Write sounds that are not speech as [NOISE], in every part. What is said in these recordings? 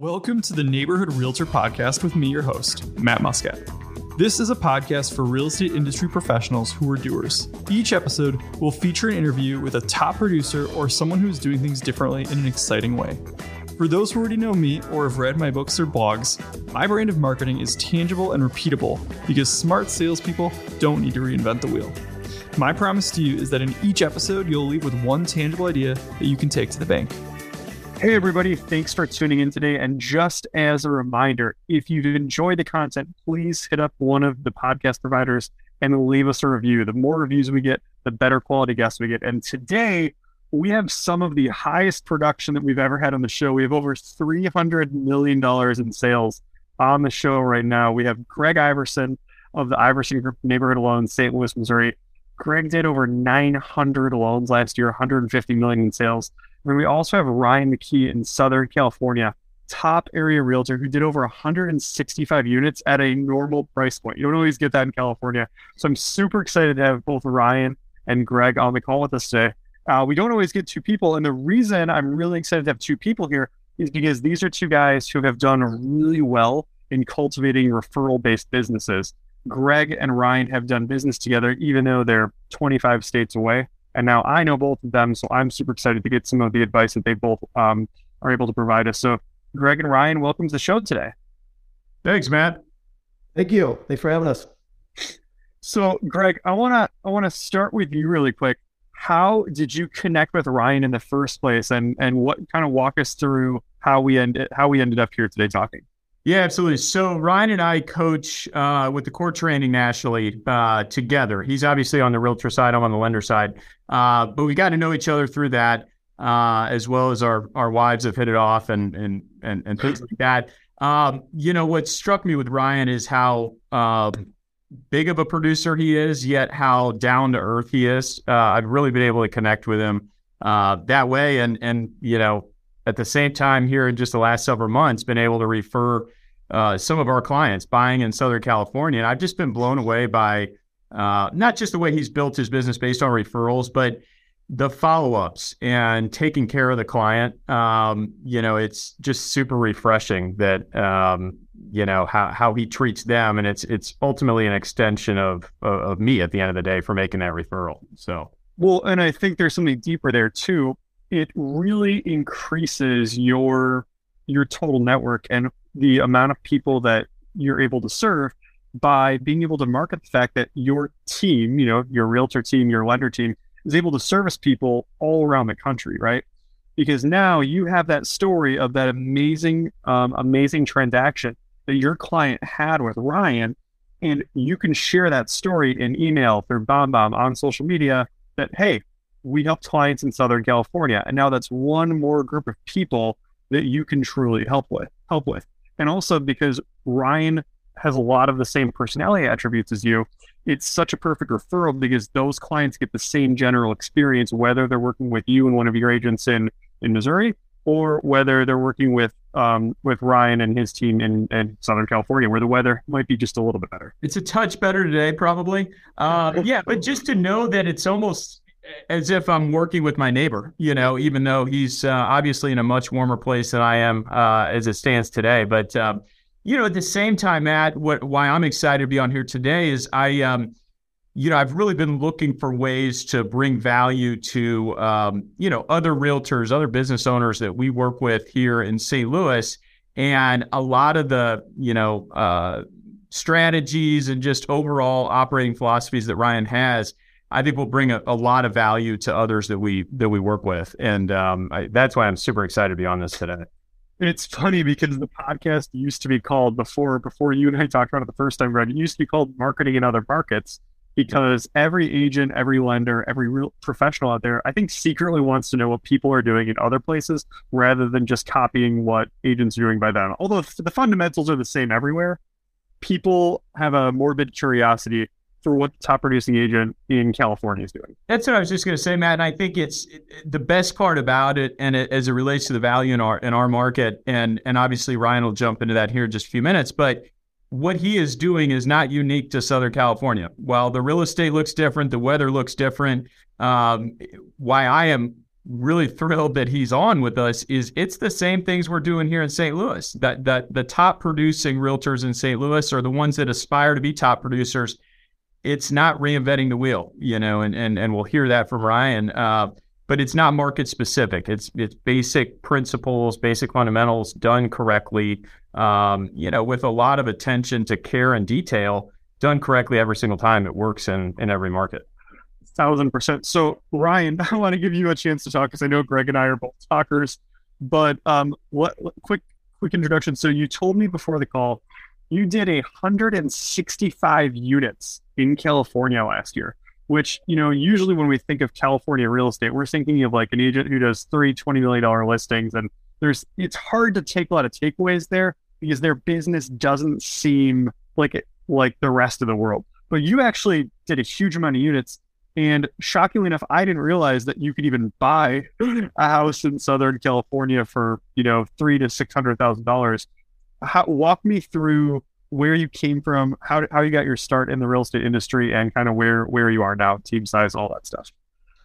Welcome to the Neighborhood Realtor Podcast with me, your host, Matt Muscat. This is a podcast for real estate industry professionals who are doers. Each episode will feature an interview with a top producer or someone who's doing things differently in an exciting way. For those who already know me or have read my books or blogs, my brand of marketing is tangible and repeatable because smart salespeople don't need to reinvent the wheel. My promise to you is that in each episode, you'll leave with one tangible idea that you can take to the bank. Hey, everybody, thanks for tuning in today. And just as a reminder, if you've enjoyed the content, please hit up one of the podcast providers and leave us a review. The more reviews we get, the better quality guests we get. And today, we have some of the highest production that we've ever had on the show. We have over $300 million in sales on the show right now. We have Greg Iverson of the Iverson Group Neighborhood Loans, St. Louis, Missouri. Greg did over 900 loans last year, 150 million in sales. And we also have Ryan McKee in Southern California, top area realtor who did over 165 units at a normal price point. You don't always get that in California. So I'm super excited to have both Ryan and Greg on the call with us today. Uh, we don't always get two people. And the reason I'm really excited to have two people here is because these are two guys who have done really well in cultivating referral based businesses. Greg and Ryan have done business together, even though they're 25 states away. And now I know both of them, so I'm super excited to get some of the advice that they both um, are able to provide us. So, Greg and Ryan, welcome to the show today. Thanks, Matt. Thank you. Thanks for having us. So, Greg, I wanna I wanna start with you really quick. How did you connect with Ryan in the first place, and and what kind of walk us through how we ended how we ended up here today talking? Yeah, absolutely. So Ryan and I coach uh, with the core training nationally uh, together. He's obviously on the realtor side. I'm on the lender side, uh, but we got to know each other through that, uh, as well as our our wives have hit it off and and and, and things like that. Um, you know, what struck me with Ryan is how um, big of a producer he is, yet how down to earth he is. Uh, I've really been able to connect with him uh, that way, and and you know, at the same time, here in just the last several months, been able to refer uh, some of our clients buying in Southern California. And I've just been blown away by uh, not just the way he's built his business based on referrals, but the follow ups and taking care of the client. Um, you know, it's just super refreshing that, um, you know, how, how he treats them. And it's, it's ultimately an extension of, of, of me at the end of the day for making that referral. So, well, and I think there's something deeper there too. It really increases your your total network and the amount of people that you're able to serve by being able to market the fact that your team, you know, your realtor team, your lender team is able to service people all around the country, right? Because now you have that story of that amazing, um, amazing transaction that your client had with Ryan, and you can share that story in email through BombBomb on social media that, hey, we helped clients in Southern California. And now that's one more group of people that you can truly help with, help with and also because Ryan has a lot of the same personality attributes as you, it's such a perfect referral because those clients get the same general experience, whether they're working with you and one of your agents in, in Missouri or whether they're working with um, with Ryan and his team in, in Southern California, where the weather might be just a little bit better. It's a touch better today, probably. Uh, yeah, but just to know that it's almost as if I'm working with my neighbor, you know, even though he's uh, obviously in a much warmer place than I am uh, as it stands today. But um, you know, at the same time, Matt, what why I'm excited to be on here today is I, um, you know, I've really been looking for ways to bring value to um, you know other realtors, other business owners that we work with here in St. Louis, and a lot of the you know uh, strategies and just overall operating philosophies that Ryan has I think will bring a, a, lot of value to others that we that we work with, and um, I, that's why I'm super excited to be on this today. It's funny because the podcast used to be called before before you and I talked about it the first time, Greg. It used to be called Marketing in Other Markets because every agent, every lender, every real professional out there, I think secretly wants to know what people are doing in other places rather than just copying what agents are doing by them. Although the fundamentals are the same everywhere, people have a morbid curiosity for what the top producing agent in California is doing. That's what I was just going to say, Matt. And I think it's it, the best part about it, and it, as it relates to the value in our in our market, and and obviously Ryan will jump into that here in just a few minutes, but. What he is doing is not unique to Southern California. While the real estate looks different, the weather looks different. Um, why I am really thrilled that he's on with us is it's the same things we're doing here in St. Louis. That that the top producing realtors in St. Louis are the ones that aspire to be top producers. It's not reinventing the wheel, you know, and and and we'll hear that from Ryan. Uh, but it's not market specific. It's it's basic principles, basic fundamentals done correctly. Um, you know, with a lot of attention to care and detail, done correctly every single time. It works in in every market thousand percent. So, Ryan, [LAUGHS] I want to give you a chance to talk because I know Greg and I are both talkers. But um, what quick quick introduction. So, you told me before the call you did a hundred and sixty five units in California last year. Which you know, usually when we think of California real estate, we're thinking of like an agent who does three $20 million listings, and there's it's hard to take a lot of takeaways there because their business doesn't seem like it like the rest of the world. But you actually did a huge amount of units and shockingly enough, I didn't realize that you could even buy a house in Southern California for, you know, three to six hundred thousand dollars. How walk me through where you came from, how how you got your start in the real estate industry, and kind of where where you are now, team size, all that stuff.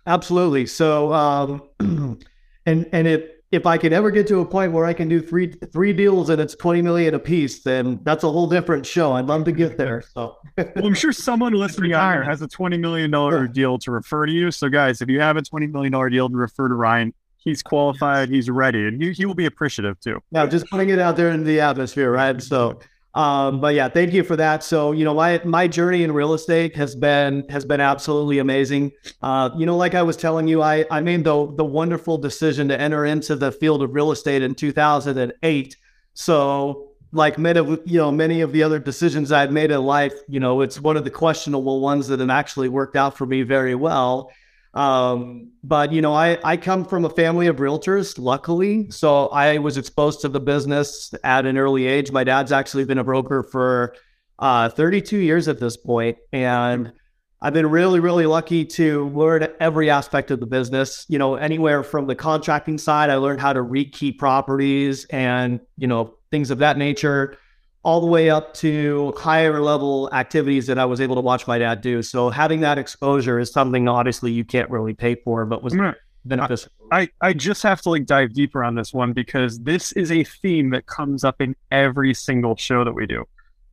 Absolutely. So, um, [CLEARS THROAT] and and if if I can ever get to a point where I can do three three deals and it's twenty million a piece, then that's a whole different show. I'd love to get there. So [LAUGHS] well, I'm sure someone listening out here has a twenty million dollar deal to refer to you. So guys, if you have a twenty million dollar deal to refer to Ryan, he's qualified, he's ready, and he, he will be appreciative too. Now, just putting it out there in the atmosphere, right? So um, but yeah, thank you for that. So, you know, my my journey in real estate has been has been absolutely amazing. Uh, you know, like I was telling you, I I made the the wonderful decision to enter into the field of real estate in 2008. So, like many of you know many of the other decisions I've made in life, you know, it's one of the questionable ones that have actually worked out for me very well. Um, but you know, I, I come from a family of realtors, luckily. So I was exposed to the business at an early age. My dad's actually been a broker for uh, 32 years at this point, and I've been really, really lucky to learn every aspect of the business. You know, anywhere from the contracting side, I learned how to rekey properties and you know things of that nature all the way up to higher level activities that I was able to watch my dad do. So having that exposure is something obviously you can't really pay for, but was gonna, beneficial. I, I just have to like dive deeper on this one because this is a theme that comes up in every single show that we do.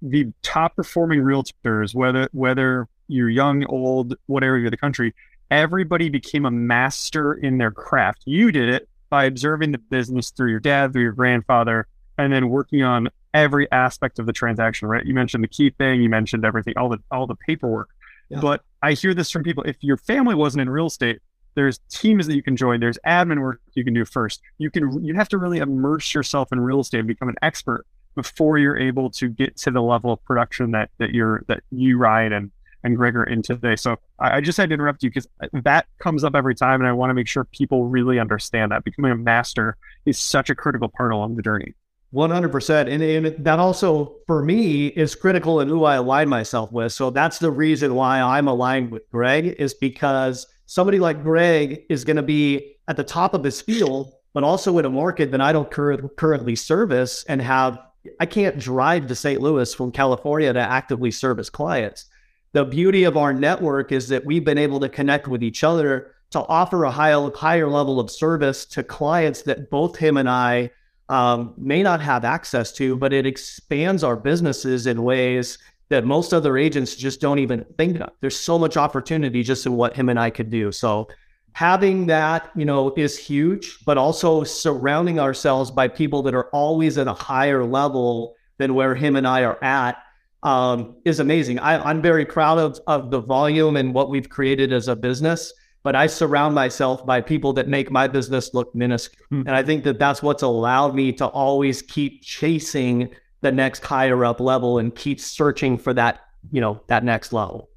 The top performing realtors, whether whether you're young, old, whatever you're the country, everybody became a master in their craft. You did it by observing the business through your dad, through your grandfather, and then working on every aspect of the transaction, right? You mentioned the key thing, you mentioned everything, all the all the paperwork. Yeah. But I hear this from people. If your family wasn't in real estate, there's teams that you can join. There's admin work you can do first. You can you have to really immerse yourself in real estate and become an expert before you're able to get to the level of production that that you're that you Ryan and and Greg are in today. So I, I just had to interrupt you because that comes up every time, and I want to make sure people really understand that becoming a master is such a critical part along the journey. 100%. And, and that also, for me, is critical in who I align myself with. So that's the reason why I'm aligned with Greg, is because somebody like Greg is going to be at the top of his field, but also in a market that I don't cur- currently service and have. I can't drive to St. Louis from California to actively service clients. The beauty of our network is that we've been able to connect with each other to offer a higher, higher level of service to clients that both him and I um, may not have access to, but it expands our businesses in ways that most other agents just don't even think of. There's so much opportunity just in what him and I could do. So having that, you know, is huge, but also surrounding ourselves by people that are always at a higher level than where him and I are at um, is amazing. I, am very proud of, of the volume and what we've created as a business but I surround myself by people that make my business look minuscule. Mm-hmm. And I think that that's what's allowed me to always keep chasing the next higher up level and keep searching for that, you know, that next level.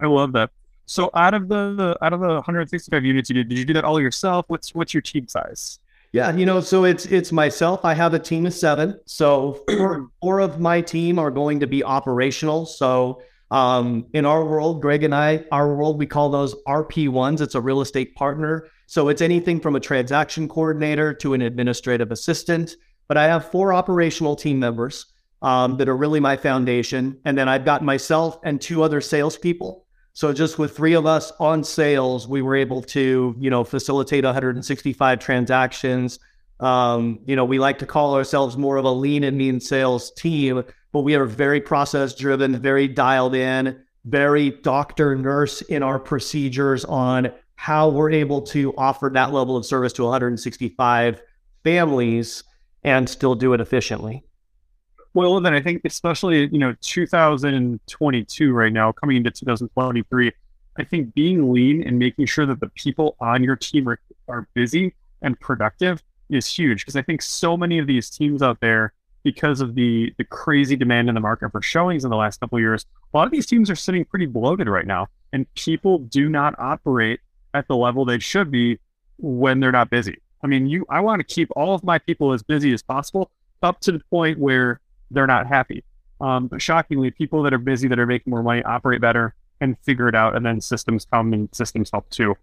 I love that. So out of the, the out of the 165 units you did, did you do that all yourself? What's what's your team size? Yeah, you know, so it's it's myself. I have a team of seven. So four, four of my team are going to be operational. So um, in our world, Greg and I, our world, we call those RP1s. It's a real estate partner. So it's anything from a transaction coordinator to an administrative assistant. But I have four operational team members um, that are really my foundation. And then I've got myself and two other salespeople. So just with three of us on sales, we were able to, you know, facilitate 165 transactions. Um, you know, we like to call ourselves more of a lean and mean sales team, but we are very process driven, very dialed in, very doctor nurse in our procedures on how we're able to offer that level of service to 165 families and still do it efficiently. Well, then I think especially you know 2022 right now, coming into 2023, I think being lean and making sure that the people on your team are, are busy and productive is huge because I think so many of these teams out there, because of the the crazy demand in the market for showings in the last couple years, a lot of these teams are sitting pretty bloated right now, and people do not operate at the level they should be when they're not busy. I mean, you I want to keep all of my people as busy as possible up to the point where they're not happy. Um, shockingly, people that are busy, that are making more money, operate better and figure it out. And then systems come and systems help too.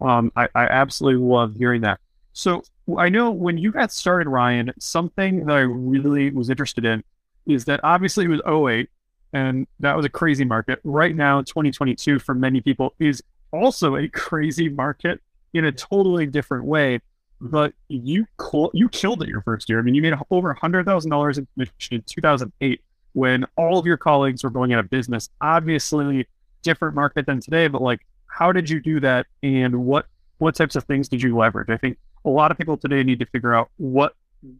Um, I, I absolutely love hearing that. So I know when you got started, Ryan, something that I really was interested in is that obviously it was 08 and that was a crazy market. Right now, 2022 for many people is also a crazy market in a totally different way but you cl- you killed it your first year. I mean, you made over a hundred thousand dollars in commission in 2008 when all of your colleagues were going out of business. Obviously, different market than today, but like, how did you do that, and what what types of things did you leverage? I think a lot of people today need to figure out what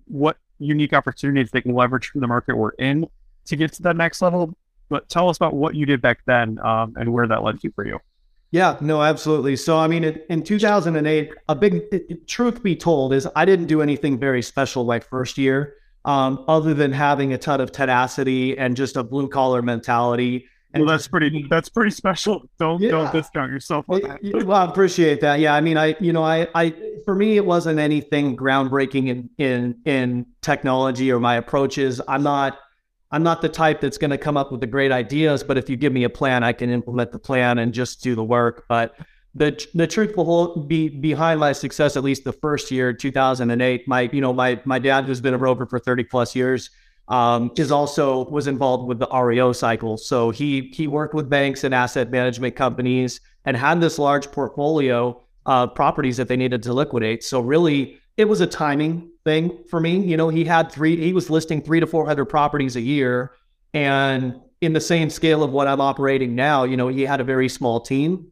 what unique opportunities they can leverage from the market we're in to get to that next level. But tell us about what you did back then um, and where that led you for you. Yeah, no, absolutely. So, I mean, in 2008, a big truth be told is I didn't do anything very special my first year, um, other than having a ton of tenacity and just a blue collar mentality. Well, that's pretty. That's pretty special. Don't yeah. don't discount yourself. well, I appreciate that. Yeah, I mean, I you know, I I for me, it wasn't anything groundbreaking in in in technology or my approaches. I'm not I'm not the type that's going to come up with the great ideas, but if you give me a plan, I can implement the plan and just do the work. But the the truth will be behind my success, at least the first year, 2008. My you know my my dad, who's been a rover for 30 plus years, um, is also was involved with the REO cycle. So he he worked with banks and asset management companies and had this large portfolio of properties that they needed to liquidate. So really, it was a timing thing for me. You know, he had three, he was listing three to 400 properties a year. And in the same scale of what I'm operating now, you know, he had a very small team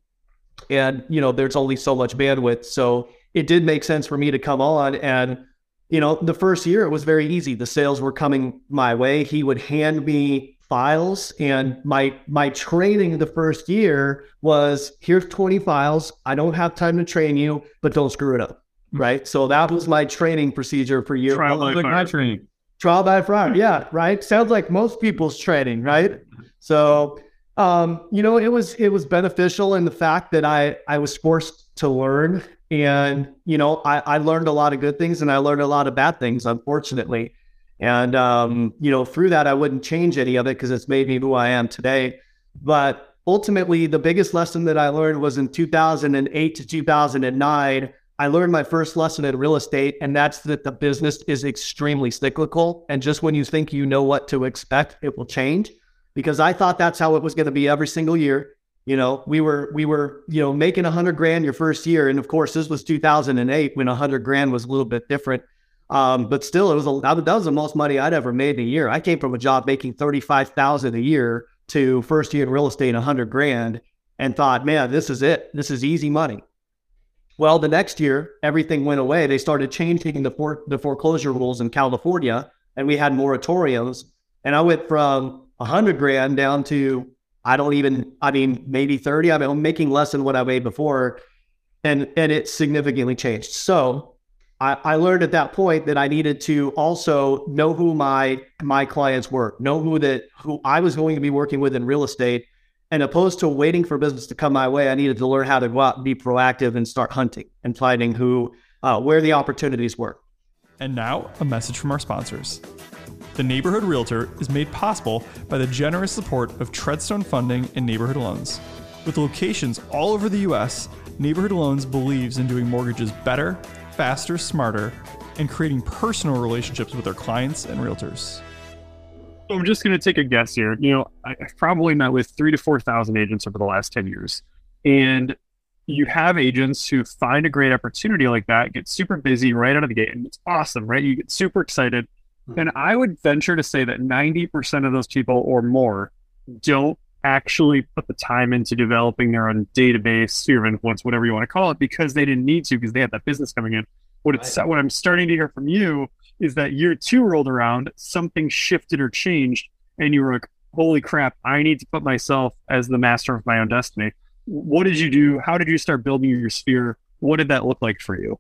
and, you know, there's only so much bandwidth. So it did make sense for me to come on. And, you know, the first year it was very easy. The sales were coming my way. He would hand me files and my my training the first year was here's 20 files i don't have time to train you but don't screw it up right? So that was my training procedure for years. Trial by fire. training. Trial by fire, yeah, right. Sounds like most people's training, right? So, um, you know, it was it was beneficial in the fact that I I was forced to learn, and you know, I I learned a lot of good things and I learned a lot of bad things, unfortunately. And um, you know, through that, I wouldn't change any of it because it's made me who I am today. But ultimately, the biggest lesson that I learned was in 2008 to 2009 I learned my first lesson in real estate, and that's that the business is extremely cyclical. And just when you think you know what to expect, it will change. Because I thought that's how it was going to be every single year. You know, we were we were you know making a hundred grand your first year, and of course this was 2008 when a hundred grand was a little bit different. Um, but still, it was a, that was the most money I'd ever made in a year. I came from a job making thirty five thousand a year to first year in real estate, a hundred grand, and thought, man, this is it. This is easy money. Well, the next year, everything went away. They started changing the, for, the foreclosure rules in California, and we had moratoriums. And I went from a hundred grand down to I don't even. I mean, maybe thirty. I mean, I'm making less than what I made before, and and it significantly changed. So I, I learned at that point that I needed to also know who my my clients were, know who that who I was going to be working with in real estate, and opposed to waiting for business to come my way, I needed to learn how to go out and be proactive and start hunting and finding who, uh, where the opportunities were. And now, a message from our sponsors. The Neighborhood Realtor is made possible by the generous support of Treadstone Funding and Neighborhood Loans. With locations all over the U.S., Neighborhood Loans believes in doing mortgages better, faster, smarter, and creating personal relationships with their clients and realtors. So I'm just going to take a guess here. You know, I, have probably met with three to 4,000 agents over the last 10 years. And you have agents who find a great opportunity like that, get super busy right out of the gate, and it's awesome, right? You get super excited. Hmm. And I would venture to say that 90% of those people or more don't actually put the time into developing their own database, sphere of influence, whatever you want to call it, because they didn't need to because they had that business coming in. What it's what I'm starting to hear from you is that year two rolled around, something shifted or changed, and you were like, "Holy crap! I need to put myself as the master of my own destiny." What did you do? How did you start building your sphere? What did that look like for you?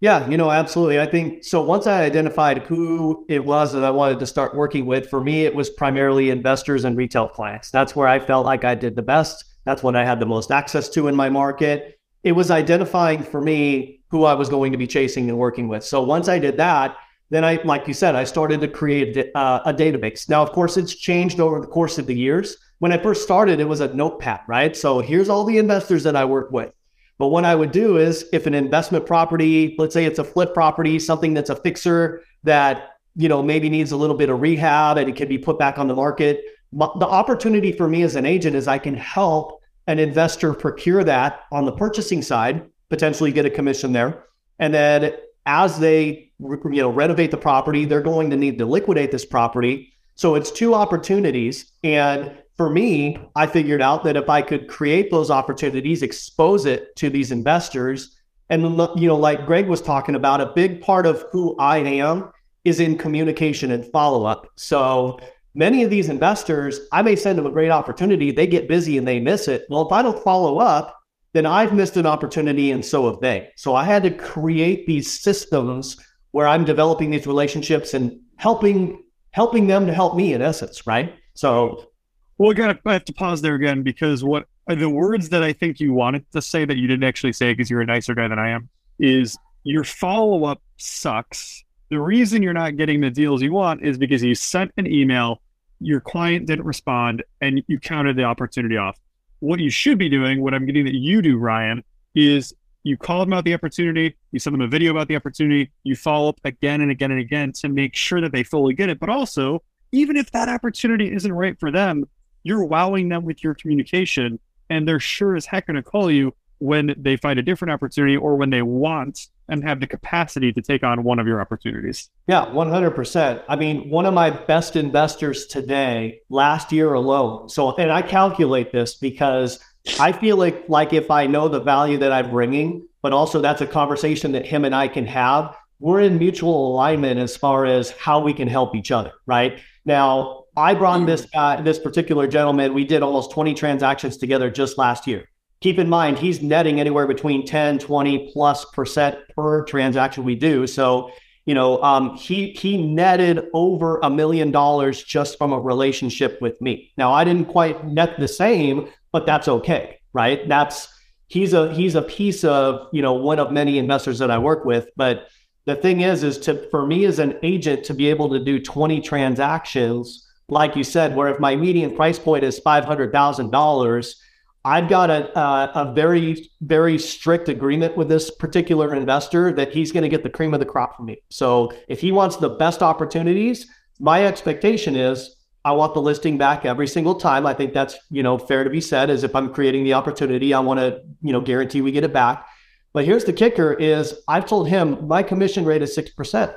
Yeah, you know, absolutely. I think so. Once I identified who it was that I wanted to start working with, for me, it was primarily investors and retail clients. That's where I felt like I did the best. That's what I had the most access to in my market. It was identifying for me who I was going to be chasing and working with. So once I did that, then I, like you said, I started to create uh, a database. Now, of course, it's changed over the course of the years. When I first started, it was a notepad, right? So here's all the investors that I work with. But what I would do is if an investment property, let's say it's a flip property, something that's a fixer that, you know, maybe needs a little bit of rehab and it can be put back on the market. The opportunity for me as an agent is I can help an investor procure that on the purchasing side, potentially get a commission there. And then as they, you know, renovate the property, they're going to need to liquidate this property. So it's two opportunities. And for me, I figured out that if I could create those opportunities, expose it to these investors, and you know, like Greg was talking about, a big part of who I am is in communication and follow up. So many of these investors, I may send them a great opportunity, they get busy and they miss it. Well, if I don't follow up, then I've missed an opportunity and so have they. So I had to create these systems where I'm developing these relationships and helping helping them to help me in essence, right? So well, got I have to pause there again because what the words that I think you wanted to say that you didn't actually say because you're a nicer guy than I am is your follow up sucks. The reason you're not getting the deals you want is because you sent an email, your client didn't respond, and you counted the opportunity off. What you should be doing, what I'm getting that you do, Ryan, is you call them about the opportunity, you send them a video about the opportunity, you follow up again and again and again to make sure that they fully get it. But also, even if that opportunity isn't right for them, you're wowing them with your communication and they're sure as heck going to call you when they find a different opportunity or when they want and have the capacity to take on one of your opportunities. Yeah, 100%. I mean, one of my best investors today last year alone. So, and I calculate this because I feel like like if I know the value that I'm bringing, but also that's a conversation that him and I can have, we're in mutual alignment as far as how we can help each other, right? Now, I brought this guy, this particular gentleman. We did almost 20 transactions together just last year. Keep in mind, he's netting anywhere between 10, 20 plus percent per transaction we do. So, you know, um, he he netted over a million dollars just from a relationship with me. Now, I didn't quite net the same, but that's okay, right? That's he's a he's a piece of you know one of many investors that I work with, but the thing is is to for me as an agent to be able to do 20 transactions like you said, where if my median price point is five hundred thousand dollars, I've got a, a, a very very strict agreement with this particular investor that he's going to get the cream of the crop from me. So if he wants the best opportunities, my expectation is I want the listing back every single time. I think that's you know fair to be said. As if I'm creating the opportunity, I want to you know guarantee we get it back. But here's the kicker: is I've told him my commission rate is six percent,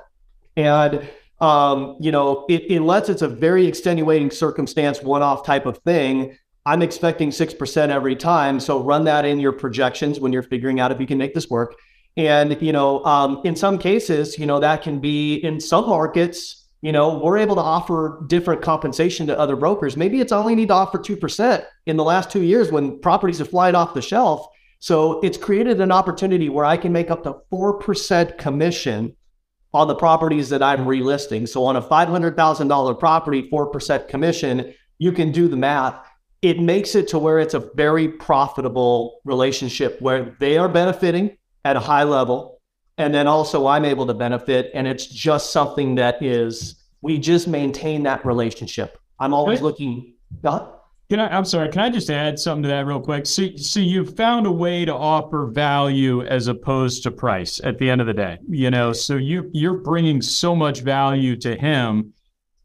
and um, you know, it, unless it's a very extenuating circumstance, one off type of thing, I'm expecting 6% every time. So run that in your projections when you're figuring out if you can make this work. And, you know, um, in some cases, you know, that can be in some markets, you know, we're able to offer different compensation to other brokers. Maybe it's only need to offer 2% in the last two years when properties have flied off the shelf. So it's created an opportunity where I can make up to 4% commission on the properties that I'm relisting. So on a $500,000 property, 4% commission, you can do the math. It makes it to where it's a very profitable relationship where they are benefiting at a high level. And then also I'm able to benefit. And it's just something that is, we just maintain that relationship. I'm always looking. Uh, can I, I'm sorry, can I just add something to that real quick? So, so you found a way to offer value as opposed to price at the end of the day, you know, so you, you're bringing so much value to him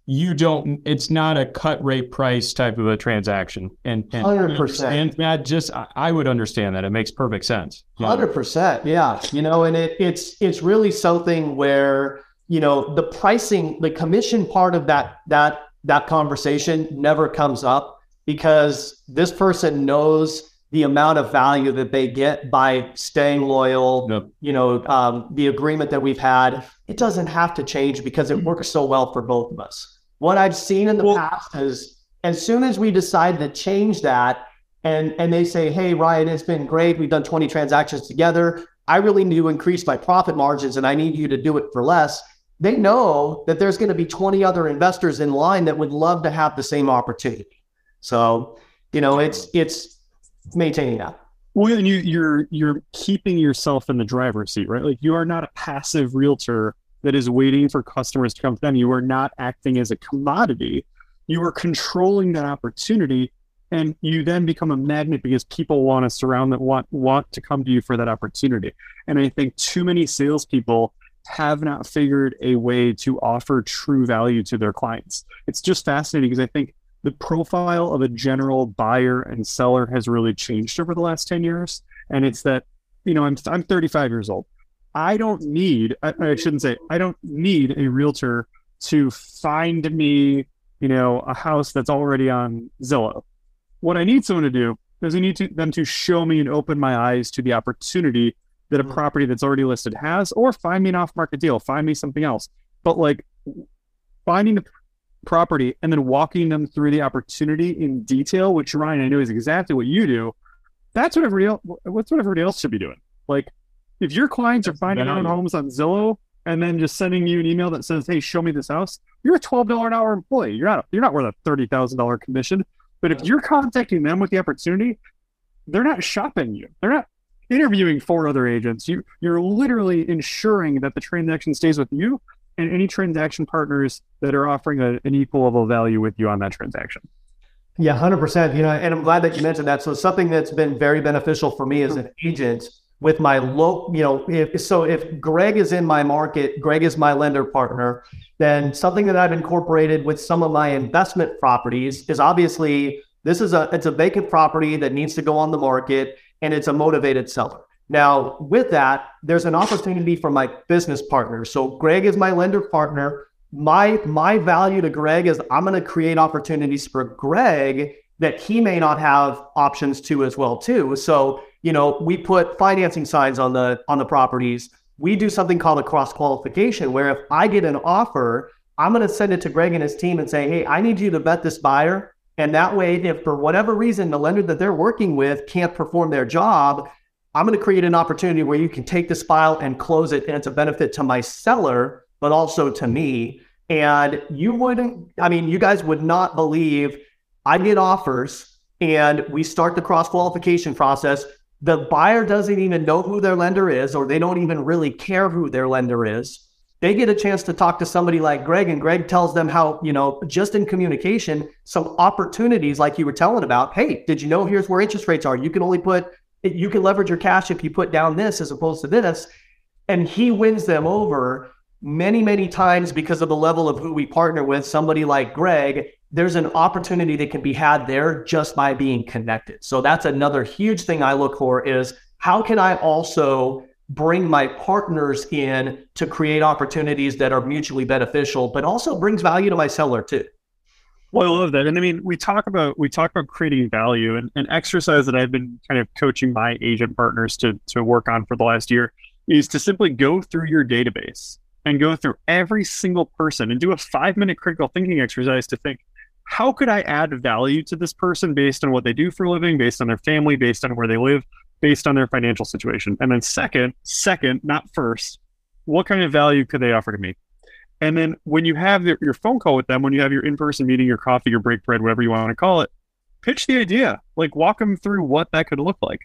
you don't it's not a cut rate price type of a transaction and, and 100%. and Matt just I, I would understand that it makes perfect sense Hundred percent, yeah. You know, and it, it's it's really something where you know the pricing, the commission part of that that that conversation never comes up because this person knows the amount of value that they get by staying loyal. Yep. You know, um, the agreement that we've had, it doesn't have to change because it works so well for both of us. What I've seen in the Well- past is as soon as we decide to change that and and they say, "Hey, Ryan, it's been great. We've done 20 transactions together. I really need to increase my profit margins, and I need you to do it for less." They know that there's going to be 20 other investors in line that would love to have the same opportunity. So, you know, it's it's maintaining that. Well, and you, you're you're keeping yourself in the driver's seat, right? Like you are not a passive realtor that is waiting for customers to come to them. You are not acting as a commodity. You are controlling that opportunity, and you then become a magnet because people want to surround that want want to come to you for that opportunity. And I think too many salespeople have not figured a way to offer true value to their clients. It's just fascinating because I think the profile of a general buyer and seller has really changed over the last 10 years. And it's that you know i'm, I'm 35 years old. I don't need I, I shouldn't say i don't need a realtor to find me you know a house that's already on zillow. What i need someone to do is i need to, them to show me and open my eyes to the opportunity that a Mhm. property that's already listed has or find me an off market deal find me something else. But like finding the property and then walking them through the opportunity in detail, which Ryan, I know is exactly what you do. That's what everybody else, what's what everybody else should be doing. Like if your clients are finding value. homes on Zillow and then just sending you an email that says, Hey, show me this house, you're a twelve dollar an hour employee. You're not you're not worth a thirty thousand dollar commission. But if you're contacting them with the opportunity, they're not shopping you. They're not interviewing four other agents. You you're literally ensuring that the transaction stays with you and any transaction partners that are offering a, an equal level of value with you on that transaction. Yeah, hundred percent. You know, and I'm glad that you mentioned that. So something that's been very beneficial for me as an agent with my low, you know, if so if Greg is in my market, Greg is my lender partner, then something that I've incorporated with some of my investment properties is obviously this is a it's a vacant property that needs to go on the market and it's a motivated seller. Now, with that, there's an opportunity for my business partner. So Greg is my lender partner my my value to Greg is I'm going to create opportunities for Greg that he may not have options to as well too. So, you know, we put financing signs on the on the properties. We do something called a cross qualification where if I get an offer, I'm going to send it to Greg and his team and say, "Hey, I need you to vet this buyer." And that way, if for whatever reason the lender that they're working with can't perform their job, I'm going to create an opportunity where you can take this file and close it, and it's a benefit to my seller, but also to me. And you wouldn't, I mean, you guys would not believe I get offers and we start the cross qualification process. The buyer doesn't even know who their lender is, or they don't even really care who their lender is. They get a chance to talk to somebody like Greg, and Greg tells them how, you know, just in communication, some opportunities like you were telling about. Hey, did you know here's where interest rates are? You can only put, you can leverage your cash if you put down this as opposed to this. And he wins them over many, many times because of the level of who we partner with, somebody like Greg, there's an opportunity that can be had there just by being connected. So that's another huge thing I look for is how can I also bring my partners in to create opportunities that are mutually beneficial, but also brings value to my seller too. Well, I love that. And I mean, we talk about we talk about creating value and an exercise that I've been kind of coaching my agent partners to to work on for the last year is to simply go through your database and go through every single person and do a five minute critical thinking exercise to think, how could I add value to this person based on what they do for a living, based on their family, based on where they live, based on their financial situation? And then second, second, not first, what kind of value could they offer to me? And then when you have your, phone call with them, when you have your in person meeting, your coffee, your break bread, whatever you want to call it, pitch the idea. Like walk them through what that could look like.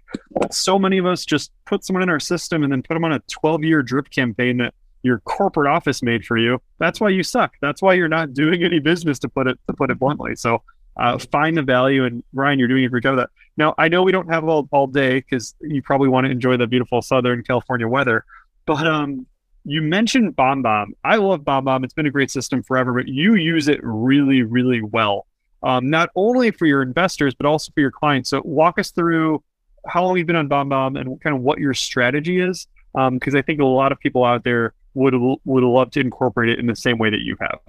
So many of us just put someone in our system and then put them on a 12 year drip campaign that your corporate office made for you. That's why you suck. That's why you're not [LAUGHS] doing any business to put it to put it bluntly. So uh, find the value. And Ryan, you're doing a great job of that. Now I know we don't have all, all day because you probably want to enjoy the beautiful Southern California weather, but um, you mentioned BombBomb. I love BombBomb. It's been a great system forever, but you use it really, really well. Um, not only for your investors, but also for your clients. So walk us through how long you've been on BombBomb and kind of what your strategy is. Because um, I think a lot of people out there would would love to incorporate it in the same way that you have.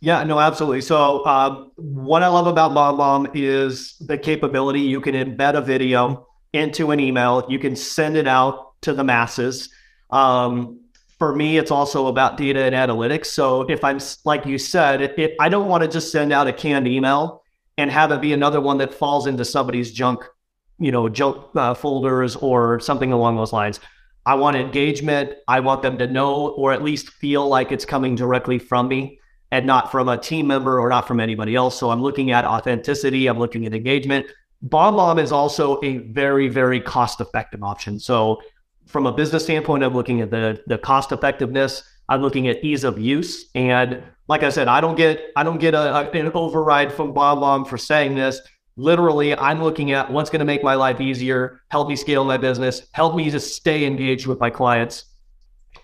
Yeah, no, absolutely. So, uh, what I love about BombBomb is the capability you can embed a video into an email, you can send it out to the masses. Um, for me, it's also about data and analytics. So, if I'm like you said, it, it, I don't want to just send out a canned email and have it be another one that falls into somebody's junk, you know, junk uh, folders or something along those lines. I want engagement. I want them to know or at least feel like it's coming directly from me and not from a team member or not from anybody else. So I'm looking at authenticity, I'm looking at engagement. BombBomb is also a very, very cost effective option. So from a business standpoint, I'm looking at the, the cost effectiveness. I'm looking at ease of use. And like I said, I don't get I don't get a, a, an override from BombBomb for saying this. Literally, I'm looking at what's going to make my life easier, help me scale my business, help me to stay engaged with my clients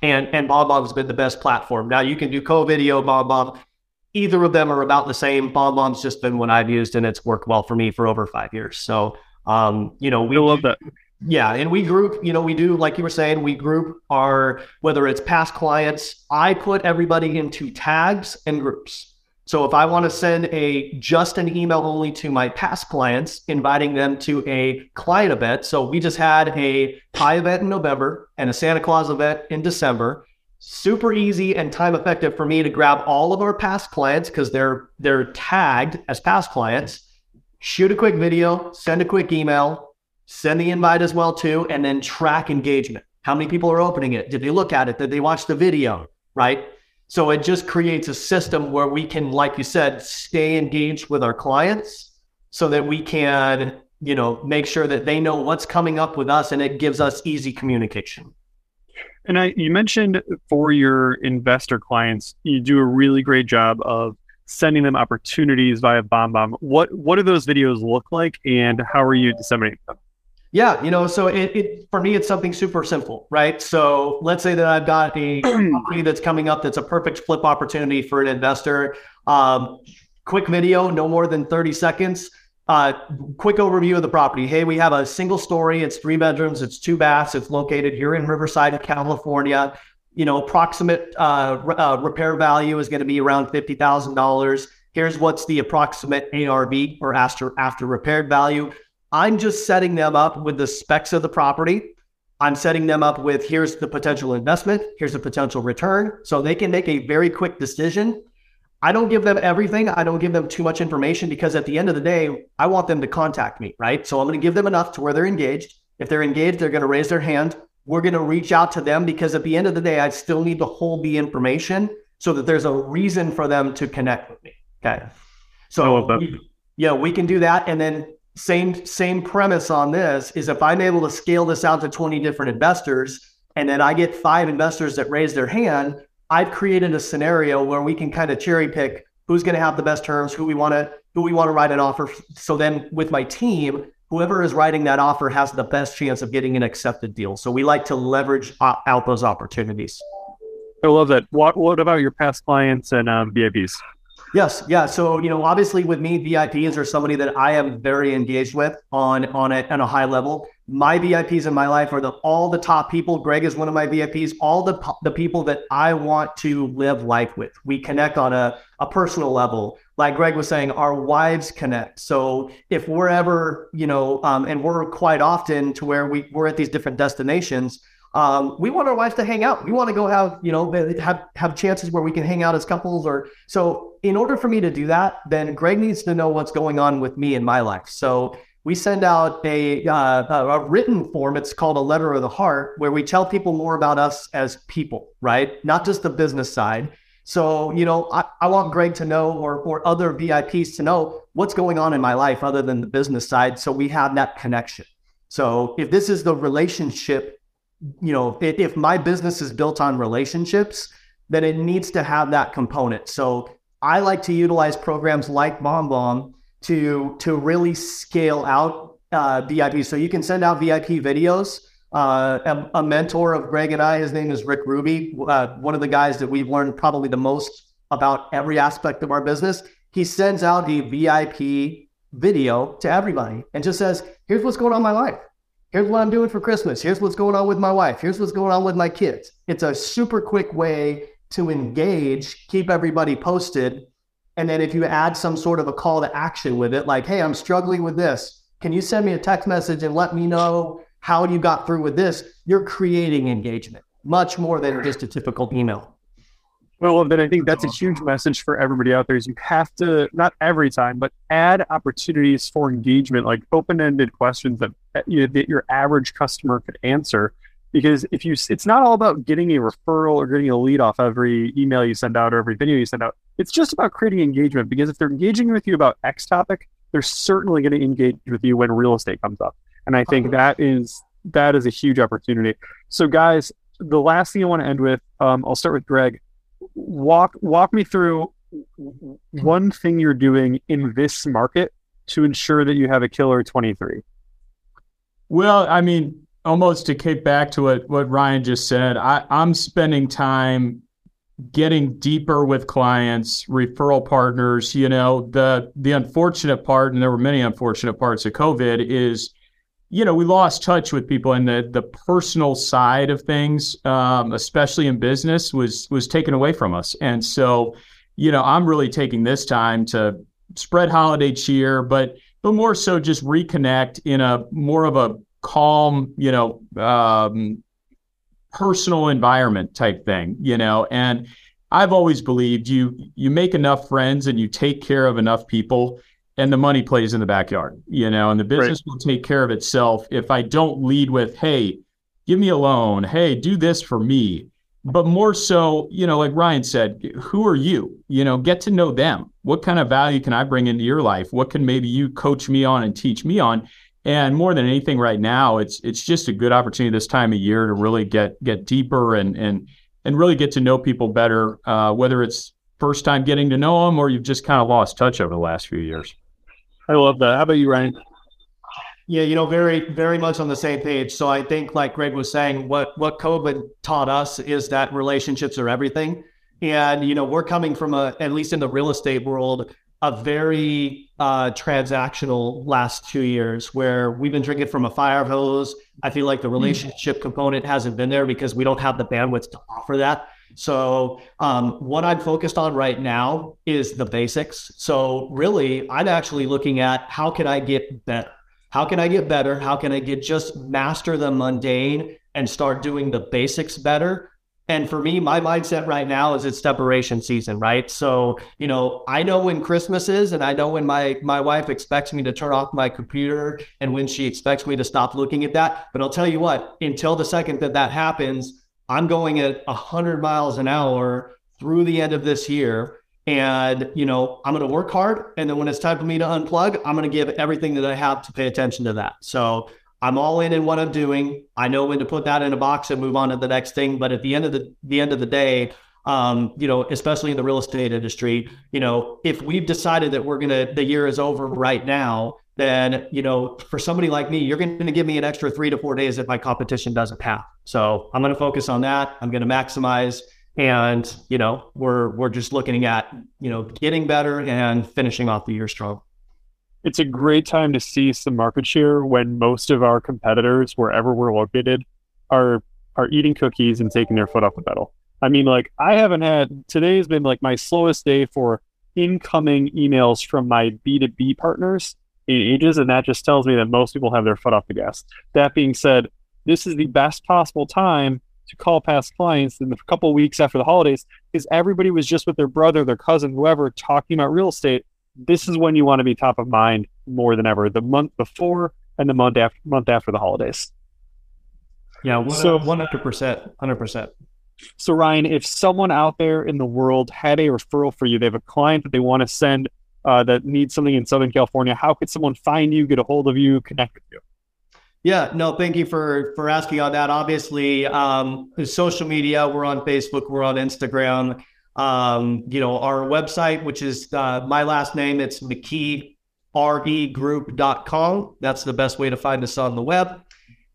and and BombBomb has been the best platform. Now you can do Covideo BombBomb. Either of them are about the same. BombBomb's just been one I've used, and it's worked well for me for over five years. So, um, you know, we I love that. Yeah, and we group, you know, we do like you were saying, we group our whether it's past clients. I put everybody into tags and groups. So if I want to send a just an email only to my past clients, inviting them to a client event. So we just had a pie event in November and a Santa Claus event in December. Super easy and time effective for me to grab all of our past clients because they're they're tagged as past clients. Shoot a quick video, send a quick email, send the invite as well too, and then track engagement. How many people are opening it? Did they look at it? Did they watch the video? Right? So it just creates a system where we can, like you said, stay engaged with our clients so that we can, you know, make sure that they know what's coming up with us and it gives us easy communication. And I, you mentioned for your investor clients, you do a really great job of sending them opportunities via BombBomb. What what do those videos look like, and how are you disseminating them? Yeah, you know, so it, it, for me it's something super simple, right? So let's say that I've got a [CLEARS THROAT] company that's coming up that's a perfect flip opportunity for an investor. Um, quick video, no more than 30 seconds. Uh, quick overview of the property. Hey, we have a single story. It's three bedrooms. It's two baths. It's located here in Riverside, California. You know, approximate uh, uh, repair value is going to be around fifty thousand dollars. Here's what's the approximate ARV or after after repaired value. I'm just setting them up with the specs of the property. I'm setting them up with here's the potential investment, here's the potential return. So they can make a very quick decision. I don't give them everything. I don't give them too much information because at the end of the day, I want them to contact me, right? So I'm going to give them enough to where they're engaged. If they're engaged, they're going to raise their hand. We're going to reach out to them because at the end of the day, I still need to hold the information so that there's a reason for them to connect with me. Okay. So, we, yeah, we can do that. And then same same premise on this is if I'm able to scale this out to 20 different investors and then I get five investors that raise their hand, I've created a scenario where we can kind of cherry pick who's going to have the best terms, who we want to who we want to write an offer. So then with my team, whoever is writing that offer has the best chance of getting an accepted deal. So we like to leverage out those opportunities. I love that. What what about your past clients and um, VIPs? Yes, yeah. So you know, obviously, with me, VIPs are somebody that I am very engaged with on on a, on a high level. My VIPs in my life are the all the top people. Greg is one of my VIPs. All the the people that I want to live life with. We connect on a a personal level. Like Greg was saying, our wives connect. So if we're ever, you know, um, and we're quite often to where we we're at these different destinations um, we want our wives to hang out. We want to go have, you know, have have chances where we can hang out as couples. Or so, in order for me to do that, then Greg needs to know what's going on with me in my life. So we send out a uh, a written form. It's called a letter of the heart, where we tell people more about us as people, right? Not just the business side. So, you know, I, I want Greg to know or, or other VIPs to know what's going on in my life other than the business side. So we have that connection. So if this is the relationship you know, if, if my business is built on relationships, then it needs to have that component. So I like to utilize programs like BombBomb to to really scale out uh, VIP. So you can send out VIP videos uh, a, a, mentor of Greg and I. His name is Rick Ruby, uh, one of the guys that we've learned probably the most about every aspect of our business. He sends out a VIP video to everybody and just says, "Here's what's going on in my life. Here's what I'm doing for Christmas. Here's what's going on with my wife. Here's what's going on with my kids." It's a super quick way to engage, keep everybody posted, and then if you add some sort of a call to action with it, like, "Hey, I'm struggling with this. Can you send me a text message and let me know how you got through with this, you're creating engagement much more than just a typical email. Well, then I think that's a huge message for everybody out there is you have to, not every time, but add opportunities for engagement, like open-ended questions that, you know, that your average customer could answer. Because if you, it's not all about getting a referral or getting a lead off every email you send out or every video you send out. It's just about creating engagement because if they're engaging with you about X topic, they're certainly going to engage with you when real estate comes up. And I think that is that is a huge opportunity. So, guys, the last thing I want to end with, um, I'll start with Greg. Walk walk me through one thing you're doing in this market to ensure that you have a killer 23. Well, I mean, almost to kick back to what, what Ryan just said, I, I'm spending time getting deeper with clients, referral partners. You know, the the unfortunate part, and there were many unfortunate parts of COVID, is you know, we lost touch with people, and the the personal side of things, um, especially in business, was was taken away from us. And so, you know, I'm really taking this time to spread holiday cheer, but but more so just reconnect in a more of a calm, you know, um, personal environment type thing. You know, and I've always believed you you make enough friends and you take care of enough people and the money plays in the backyard, you know, and the business right. will take care of itself if I don't lead with, hey, give me a loan, hey, do this for me. But more so, you know, like Ryan said, who are you? You know, get to know them. What kind of value can I bring into your life? What can maybe you coach me on and teach me on? And more than anything right now, it's it's just a good opportunity this time of year to really get get deeper and and and really get to know people better, uh, whether it's first time getting to know them or you've just kind of lost touch over the last few years. I love that. How about you, Ryan? Yeah, you know, very, very much on the same page. So I think, like Greg was saying, what what COVID taught us is that relationships are everything. And you know, we're coming from a, at least in the real estate world, a very uh, transactional last two years where we've been drinking from a fire hose. I feel like the hmm. relationship component hasn't been there because we don't have the bandwidth to offer that. So, um, what I'm focused on right now is the basics. So, really, I'm actually looking at how can I get better? How can I get better? How can I get just master the mundane and start doing the basics better? And for me, my mindset right now is it's separation season, right? So, you know, I know when Christmas is and I know when my my wife expects me to turn off my computer and when she expects me to stop looking at that. But I'll tell you what, until the second that that happens, I'm going at 100 miles an hour through the end of this year. And, you know, I'm going to work hard. And then when it's time for me to unplug, I'm going to give everything that I have to pay attention to that. So I'm all in in what I'm doing. I know when to put that in a box and move on to the next thing. But at the end of the, the end of the day, um, you know, especially in the real estate industry, you know, if we've decided that we're going to, the year is over right now, then you know for somebody like me you're going to give me an extra three to four days if my competition doesn't have so i'm going to focus on that i'm going to maximize and you know we're we're just looking at you know getting better and finishing off the year strong it's a great time to see some market share when most of our competitors wherever we're located are are eating cookies and taking their foot off the pedal i mean like i haven't had today's been like my slowest day for incoming emails from my b2b partners in ages, and that just tells me that most people have their foot off the gas. That being said, this is the best possible time to call past clients in the couple weeks after the holidays because everybody was just with their brother, their cousin, whoever, talking about real estate. This is when you want to be top of mind more than ever. The month before and the month after month after the holidays. Yeah, so one hundred percent, hundred percent. So Ryan, if someone out there in the world had a referral for you, they have a client that they want to send uh, that needs something in Southern California, how could someone find you, get a hold of you, connect with you? Yeah, no, thank you for for asking on that. Obviously, um, social media, we're on Facebook, we're on Instagram. Um, you know, our website, which is uh, my last name, it's McKee regroup.com. That's the best way to find us on the web.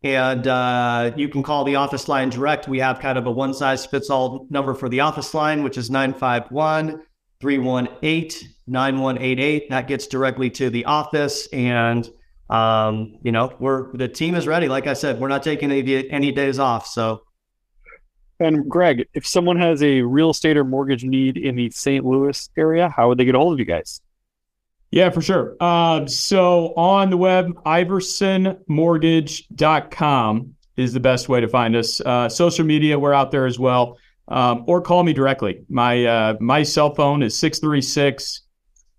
And uh, you can call the office line direct. We have kind of a one size fits all number for the office line, which is 951 318 9188. That gets directly to the office. And, um, you know, we're the team is ready. Like I said, we're not taking any, any days off. So, and Greg, if someone has a real estate or mortgage need in the St. Louis area, how would they get a hold of you guys? Yeah, for sure. Uh, so on the web, iversonmortgage.com is the best way to find us. Uh, social media, we're out there as well. Um, or call me directly. My uh, my cell phone is 636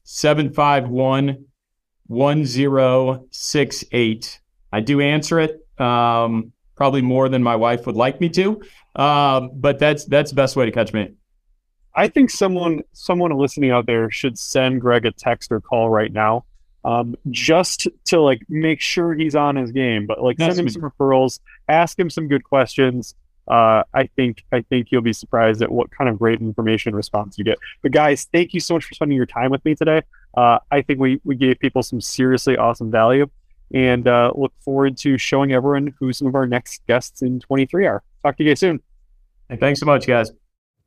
751 1068. I do answer it, um, probably more than my wife would like me to. Um, but that's that's the best way to catch me. I think someone someone listening out there should send Greg a text or call right now, um, just to like make sure he's on his game. But like send him some referrals, ask him some good questions. Uh, I think I think you'll be surprised at what kind of great information response you get. But guys, thank you so much for spending your time with me today. Uh, I think we we gave people some seriously awesome value, and uh, look forward to showing everyone who some of our next guests in 23 are. Talk to you guys soon. Hey, thanks so much, guys.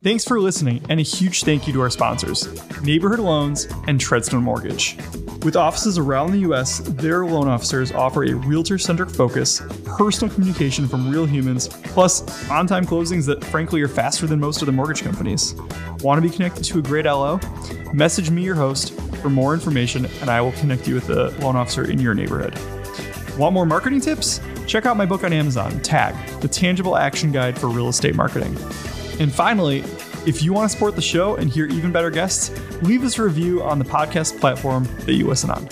Thanks for listening, and a huge thank you to our sponsors, Neighborhood Loans and Treadstone Mortgage. With offices around the U.S., their loan officers offer a realtor centric focus, personal communication from real humans, plus on time closings that frankly are faster than most of the mortgage companies. Want to be connected to a great LO? Message me, your host, for more information, and I will connect you with the loan officer in your neighborhood. Want more marketing tips? Check out my book on Amazon, Tag, the tangible action guide for real estate marketing. And finally, if you want to support the show and hear even better guests, leave us a review on the podcast platform that you listen on.